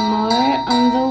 More on the